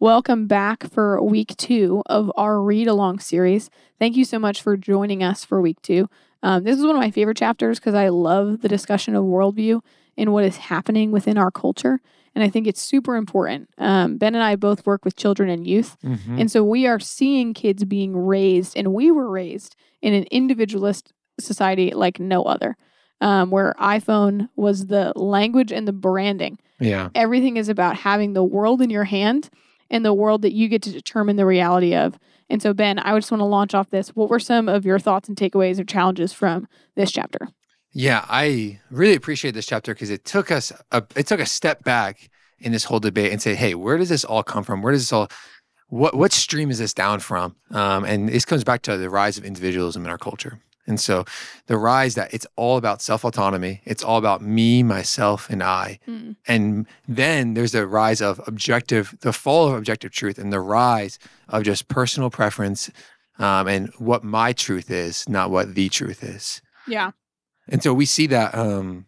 Welcome back for week two of our read along series. Thank you so much for joining us for week two. Um, this is one of my favorite chapters because I love the discussion of worldview and what is happening within our culture. And I think it's super important. Um, ben and I both work with children and youth. Mhm. And so we are seeing kids being raised, and we were raised in an individualist society like no other, um, where iPhone was the language and the branding. yeah. Everything is about having the world in your hand and the world that you get to determine the reality of. And so, Ben, I just want to launch off this. What were some of your thoughts and takeaways or challenges from this chapter? Yeah, I really appreciate this chapter because it took us a, it took a step back in this whole debate and say, hey, where does this all come from? Where does this all what what stream is this down from? Um, and this comes back to the rise of individualism in our culture. And so the rise that it's all about self autonomy, it's all about me, myself, and I. Mm. And then there's the rise of objective, the fall of objective truth, and the rise of just personal preference um, and what my truth is, not what the truth is. Yeah. And so we see that um,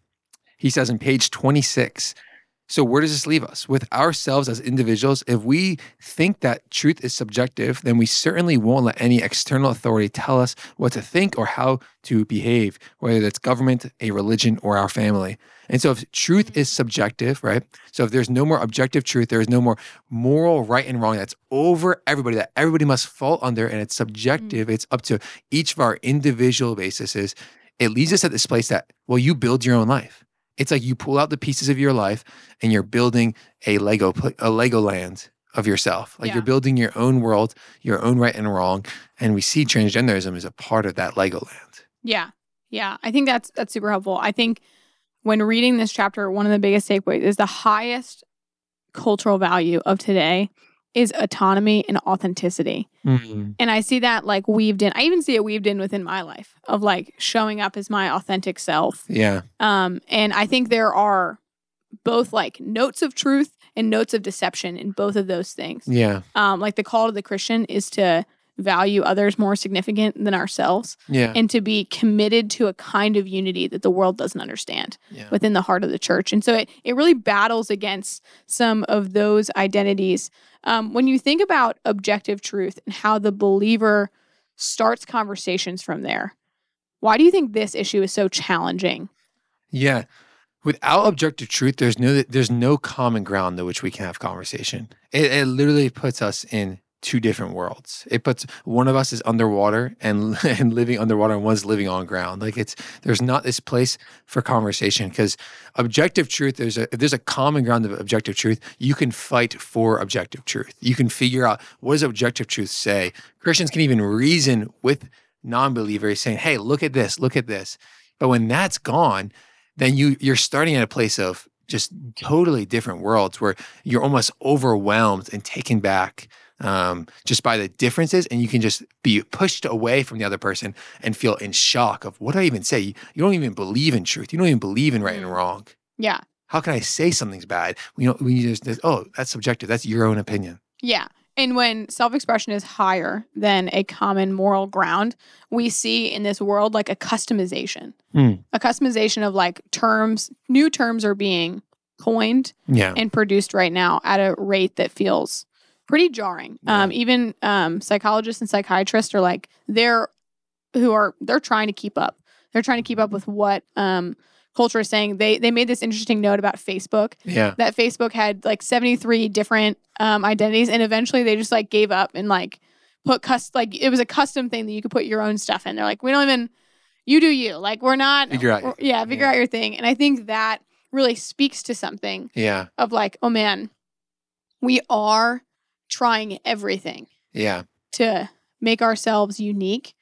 he says in page 26. So where does this leave us? With ourselves as individuals, if we think that truth is subjective, then we certainly won't let any external authority tell us what to think or how to behave, whether that's government, a religion, or our family. And so if truth is subjective, right? So if there's no more objective truth, there is no more moral right and wrong that's over everybody, that everybody must fall under, and it's mm. subjective, it's up to each of our individual bases it leads us at this place that well you build your own life it's like you pull out the pieces of your life and you're building a lego a lego land of yourself like Yeah. you're building your own world your own right and wrong and we see transgenderism as a part of that lego land Yeah. Yeah. I think that's that's super helpful. I think when reading this chapter, one of the biggest takeaways is the highest cultural value of today is autonomy and authenticity. And I see that like weaved in. I even see it weaved in within my life of like showing up as my authentic self. yeah Um, and I think there are both like notes of truth and notes of deception in both of those things. yeah Um, like the call to the Christian is to value others more significant than ourselves yeah and to be committed to a kind of unity that the world doesn't understand yeah within the heart of the church. And so it, it really battles against some of those identities. Um, when you think about objective truth and how the believer starts conversations from there, why do you think this issue is so challenging? yeah without objective truth there's no there's no common ground to which we can have conversation it, it literally puts us in two different worlds. It puts one of us is underwater and and living underwater and one's living on ground. Like it's there's not this place for conversation because objective truth there's a if there's a common ground of objective truth you can fight for objective truth. You can figure out what does objective truth say. Christians can even reason with non-believers saying hey look at this look at this. But when that's gone then you you're starting at a place of just totally different worlds where you're almost overwhelmed and taken back um, just by the differences and you can just be pushed away from the other person and feel in shock of what do i even say you, you don't even believe in truth you don't even believe in right and Mm. wrong Yeah. how can i say something's bad you know we just oh that's subjective that's your own opinion Yeah. And when self expression is higher than a common moral ground, we see in this world like a customization, Hmm. a customization of like terms, new terms are being coined yeah and produced right now at a rate that feels pretty jarring. Um, even um, psychologists and psychiatrists are like they're who are they're trying to keep up. They're trying to keep up with what um, culture is saying. They they made this interesting note about Facebook yeah that Facebook had like 73 different um, identities, and eventually they just like gave up and like put cust like it was a custom thing that you could put your own stuff in. They're like, we don't even you do you like we're not Figure out yeah figure Yeah. out your thing, and I think that really speaks to something yeah of like, oh man, we are trying everything yeah to make ourselves unique,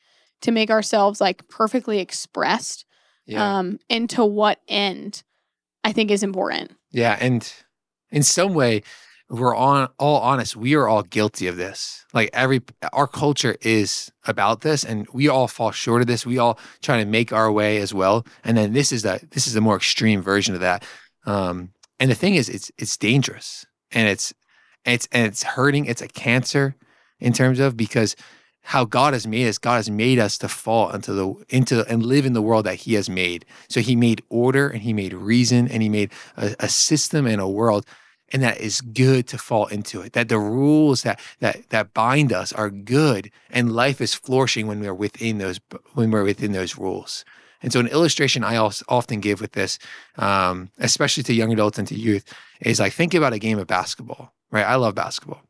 to make ourselves like perfectly expressed. yeah Um, and to what end I think is important. Yeah, and in some way, we're on all honest, we are all guilty of this. Like every our culture is about this, and we all fall short of this. We all try to make our way as well, and then this is that this is a more extreme version of that. Um, and the thing is, it's it's dangerous, and it's and it's and it's hurting. It's a cancer in terms of because how God has made us. God has made us to fall into the into and live in the world that He has made. So He made order and He made reason and He made a, a system and a world and that is good to fall into it. That the rules that that that bind us are good, and life is flourishing when we're within those when we're within those rules. And so, an illustration I often give with this, um, especially to young adults and to youth, is like think about a game of basketball. Right? I love basketball,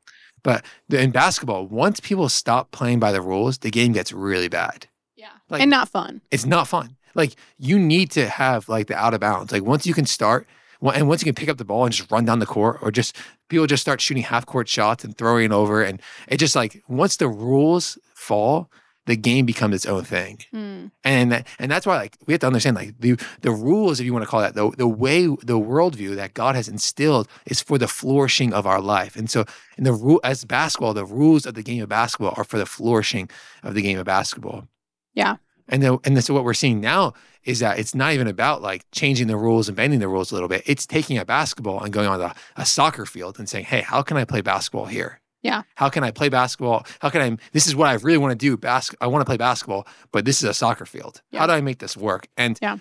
but in basketball, once people stop playing by the rules, the game gets really bad. Yeah. Like- and not fun. It's not fun. Like you need to have like the out of bounds. Like once you can start, and once you can pick up the ball and just run down the court, or just people just start shooting half court shots and throwing over, and it just like once the rules fall, the game becomes its own thing. Hmm. And that, and that's why like we have to understand like the the rules, if you want to call that the the way the worldview that God has instilled is for the flourishing of our life. And so in the rule as basketball, the rules of the game of basketball are for the flourishing of the game of basketball. Yeah. And then and so what we're seeing now is that it's not even about like changing the rules and bending the rules a little bit. It's taking a basketball and going on a, a soccer field and saying, hey, how can I play basketball here? Yeah. How can I play basketball? How can I? This is what I really want to do. Bas- I want to play basketball, but this is a soccer field. Yeah. How do I make this work? And Yeah.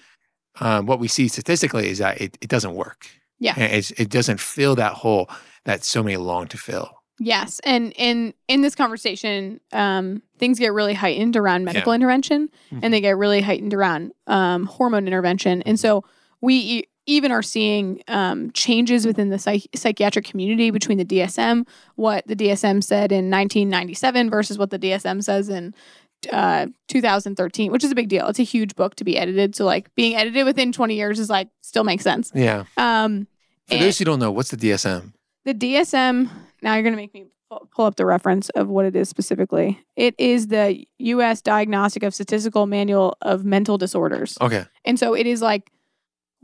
um, what we see statistically is that it, it doesn't work. Yeah. It doesn't fill that hole that so many long to fill. Yes, and in in this conversation, um, things get really heightened around medical intervention, Mhm. and they get really heightened around um, hormone intervention, and so we even are seeing um, changes within the psych- psychiatric community between the DSM, what the DSM said in 1997 versus what the DSM says in uh 2013 which is a big deal it's a huge book to be edited so like being edited within 20 years is like still makes sense Yeah. um For those who don't know, what's the DSM? the DSM, now you're going to make me pull up the reference of what it is specifically. It is the US Diagnostic of Statistical Manual of Mental Disorders. Okay. And so it is like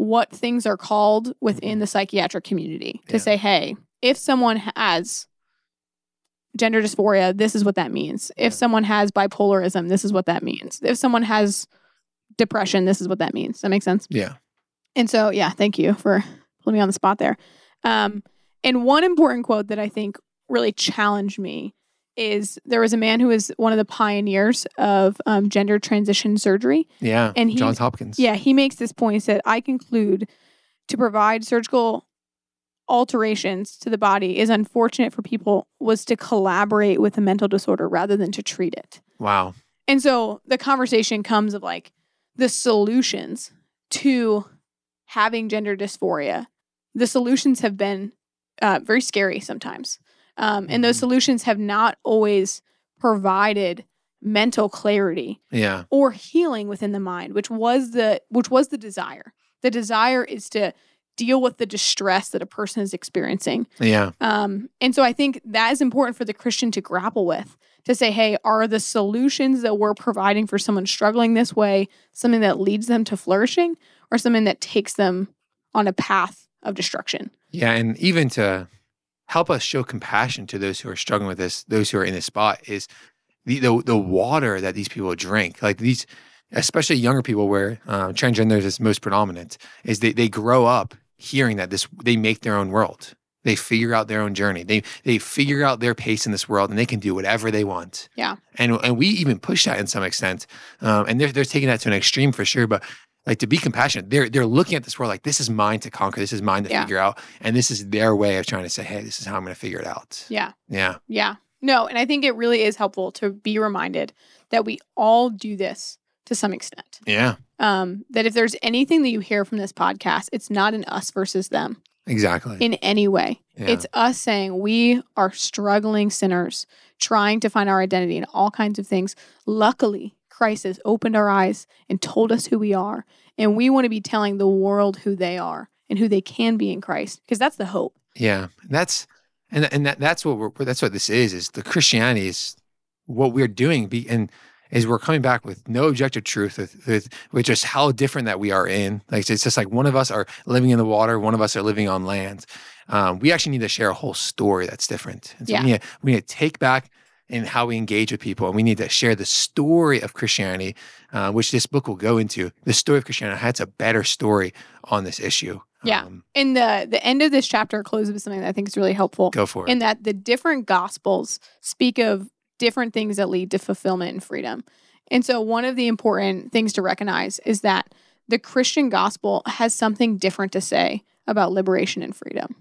what things are called within the psychiatric community to Yeah. say, hey, if someone has gender dysphoria, this is what that means. If someone has bipolarism, this is what that means. If someone has depression, this is what that means. That makes sense? Yeah. And so, yeah, thank you for putting me on the spot there. Um, and one important quote that I think really challenged me is there was a man who was one of the pioneers of um, gender transition surgery. Yeah. And he- Johns Hopkins. Yeah, he makes this point. He said, I conclude to provide surgical alterations to the body is unfortunate for people was to collaborate with a mental disorder rather than to treat it. Wow. And so the conversation comes of like the solutions to having gender dysphoria. The solutions have been uh, very scary sometimes. Um, and those Mhm. solutions have not always provided mental clarity Yeah. or healing within the mind, which was the which was the desire. The desire is to deal with the distress that a person is experiencing. Yeah. Um, and so I think that is important for the Christian to grapple with to say, hey, are the solutions that we're providing for someone struggling this way something that leads them to flourishing or something that takes them on a path of destruction? Yeah, and even to help us show compassion to those who are struggling with this, those who are in this spot, is the the, the water that these people drink. Like these, especially younger people, where uh, transgenders is most predominant, is they they grow up hearing that this they make their own world. They figure out their own journey. They they figure out their pace in this world, and they can do whatever they want. Yeah. and and we even push that in some extent, um, and they're they're taking that to an extreme for sure. But like to be compassionate, they're they're looking at this world like this is mine to conquer. This is mine to Yeah. figure out, and this is their way of trying to say, hey, this is how I'm going to figure it out. Yeah. Yeah, Yeah. No, and I think it really is helpful to be reminded that we all do this to some extent. yeah, Um, that if there's anything that you hear from this podcast, it's not an us versus them exactly. in any way. yeah. It's us saying we are struggling sinners trying to find our identity in all kinds of things. Luckily, Christ has opened our eyes and told us who we are. And we want to be telling the world who they are and who they can be in Christ because that's the hope. Yeah, that's and and that, that's what we're that's what this is. Is the Christianity is what we're doing, be, and is we're coming back with no objective truth, with, with with just how different that we are in. Like it's just like one of us are living in the water, one of us are living on land. Um, we actually need to share a whole story that's different. And so Yeah. we, need, we need to take back in how we engage with people, and we need to share the story of Christianity, uh, which this book will go into. The story of Christianity has a better story on this issue. Yeah. Um, And the the end of this chapter closes with something that I think is really helpful. go for it. in that the different gospels speak of different things that lead to fulfillment and freedom. And so, one of the important things to recognize is that the Christian gospel has something different to say about liberation and freedom.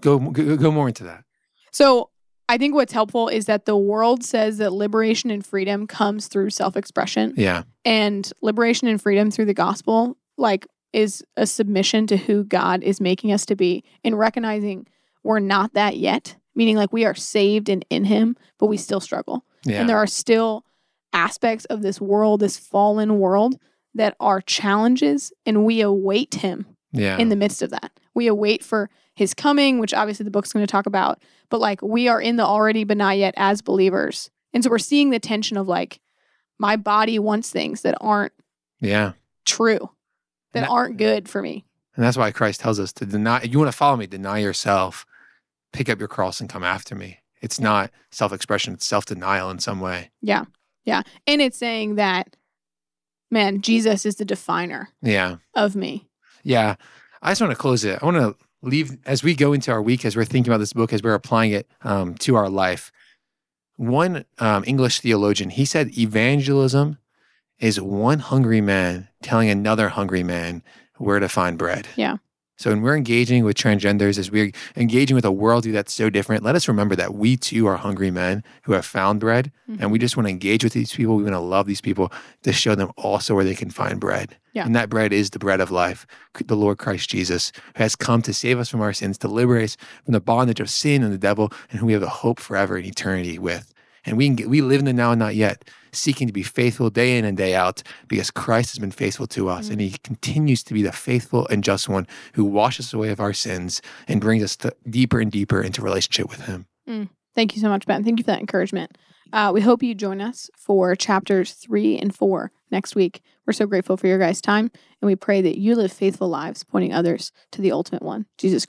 Go, go go more into that. So I think what's helpful is that the world says that liberation and freedom comes through self expression, Yeah. and liberation and freedom through the gospel, like, is a submission to who God is making us to be and recognizing we're not that yet, meaning like we are saved and in Him, but we still struggle. Yeah. And there are still aspects of this world, this fallen world, that are challenges, and we await Him yeah. in the midst of that. We await for his coming, which obviously the book's going to talk about, but like we are in the already but not yet as believers. And so we're seeing the tension of like my body wants things that aren't yeah. true, that That- aren't good for me. And that's why Christ tells us to deny. You want to follow me, deny yourself, pick up your cross, and come after me. It's not self expression, it's self denial in some way. Yeah. Yeah. And it's saying that, man, Jesus is the definer Yeah. of me. Yeah. I just want to close it. I want to leave as we go into our week, as we're thinking about this book, as we're applying it um, to our life. One um, English theologian, he said evangelism is one hungry man telling another hungry man where to find bread. Yeah. So when we're engaging with transgenders, as we're engaging with a worldview that's so different, let us remember that we too are hungry men who have found bread, and we mm-hmm. just want to engage with these people. We want to love these people to show them also where they can find bread. Yeah. And that bread is the bread of life, the Lord Christ Jesus, who has come to save us from our sins, to liberate us from the bondage of sin and the devil, and who we have a hope forever in eternity with. And we, can get, we live in the now and not yet, seeking to be faithful day in and day out because Christ has been faithful to us. And he continues to be the faithful and just one who washes away of our sins and brings us deeper and deeper into relationship with him. Thank you so much, Ben. Thank you for that encouragement. Uh, we hope you join us for chapters three and four next week. We're so grateful for your guys' time, and we pray that you live faithful lives, pointing others to the ultimate one, Jesus